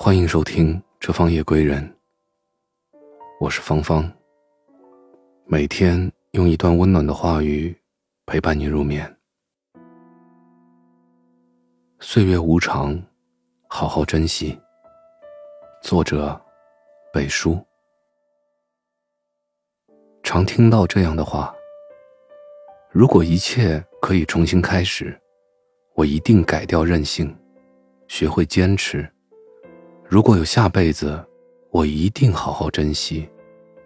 欢迎收听《这方夜归人》，我是芳芳。每天用一段温暖的话语陪伴你入眠。岁月无常，好好珍惜。作者：北叔。常听到这样的话：如果一切可以重新开始，我一定改掉任性，学会坚持。如果有下辈子，我一定好好珍惜，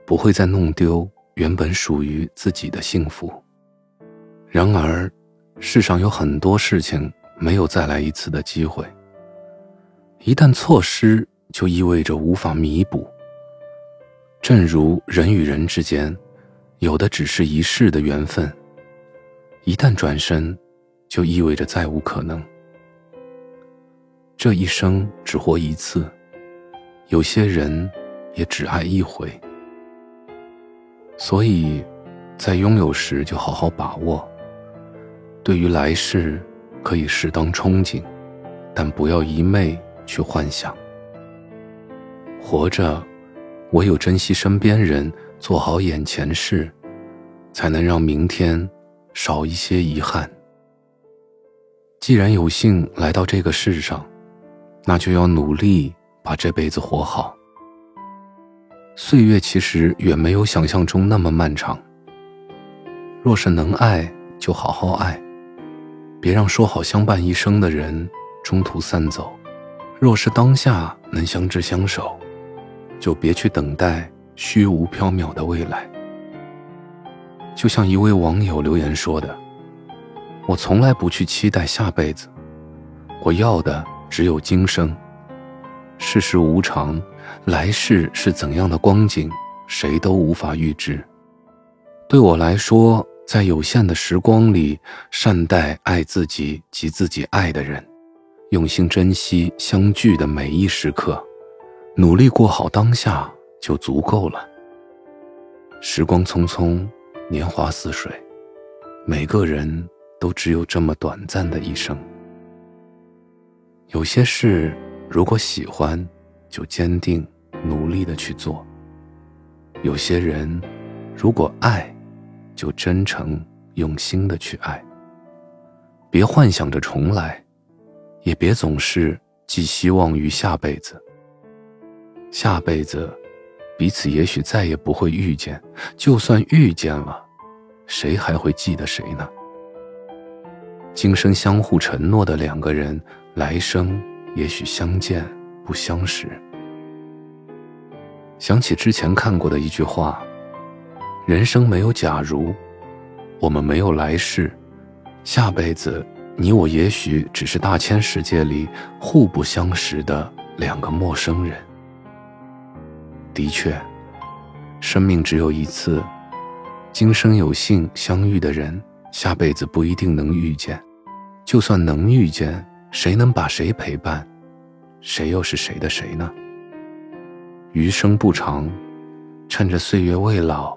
不会再弄丢原本属于自己的幸福。然而，世上有很多事情没有再来一次的机会。一旦错失，就意味着无法弥补。正如人与人之间，有的只是一世的缘分，一旦转身，就意味着再无可能。这一生只活一次，有些人也只爱一回，所以，在拥有时就好好把握。对于来世，可以适当憧憬，但不要一昧去幻想。活着，唯有珍惜身边人，做好眼前事，才能让明天少一些遗憾。既然有幸来到这个世上，那就要努力把这辈子活好。岁月其实远没有想象中那么漫长。若是能爱，就好好爱，别让说好相伴一生的人中途散走；若是当下能相知相守，就别去等待虚无缥缈的未来。就像一位网友留言说的：“我从来不去期待下辈子，我要的。”只有今生，世事无常，来世是怎样的光景，谁都无法预知。对我来说，在有限的时光里，善待爱自己及自己爱的人，用心珍惜相聚的每一时刻，努力过好当下就足够了。时光匆匆，年华似水，每个人都只有这么短暂的一生。有些事，如果喜欢，就坚定努力的去做；有些人，如果爱，就真诚用心的去爱。别幻想着重来，也别总是寄希望于下辈子。下辈子，彼此也许再也不会遇见，就算遇见了，谁还会记得谁呢？今生相互承诺的两个人。来生也许相见不相识。想起之前看过的一句话：“人生没有假如，我们没有来世，下辈子你我也许只是大千世界里互不相识的两个陌生人。”的确，生命只有一次，今生有幸相遇的人，下辈子不一定能遇见；就算能遇见，谁能把谁陪伴，谁又是谁的谁呢？余生不长，趁着岁月未老，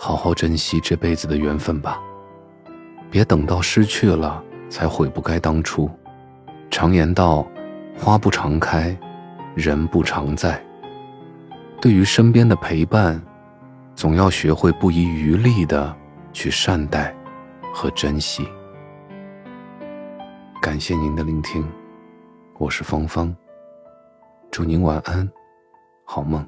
好好珍惜这辈子的缘分吧。别等到失去了才悔不该当初。常言道，花不常开，人不常在。对于身边的陪伴，总要学会不遗余力的去善待和珍惜。感谢您的聆听，我是芳芳。祝您晚安，好梦。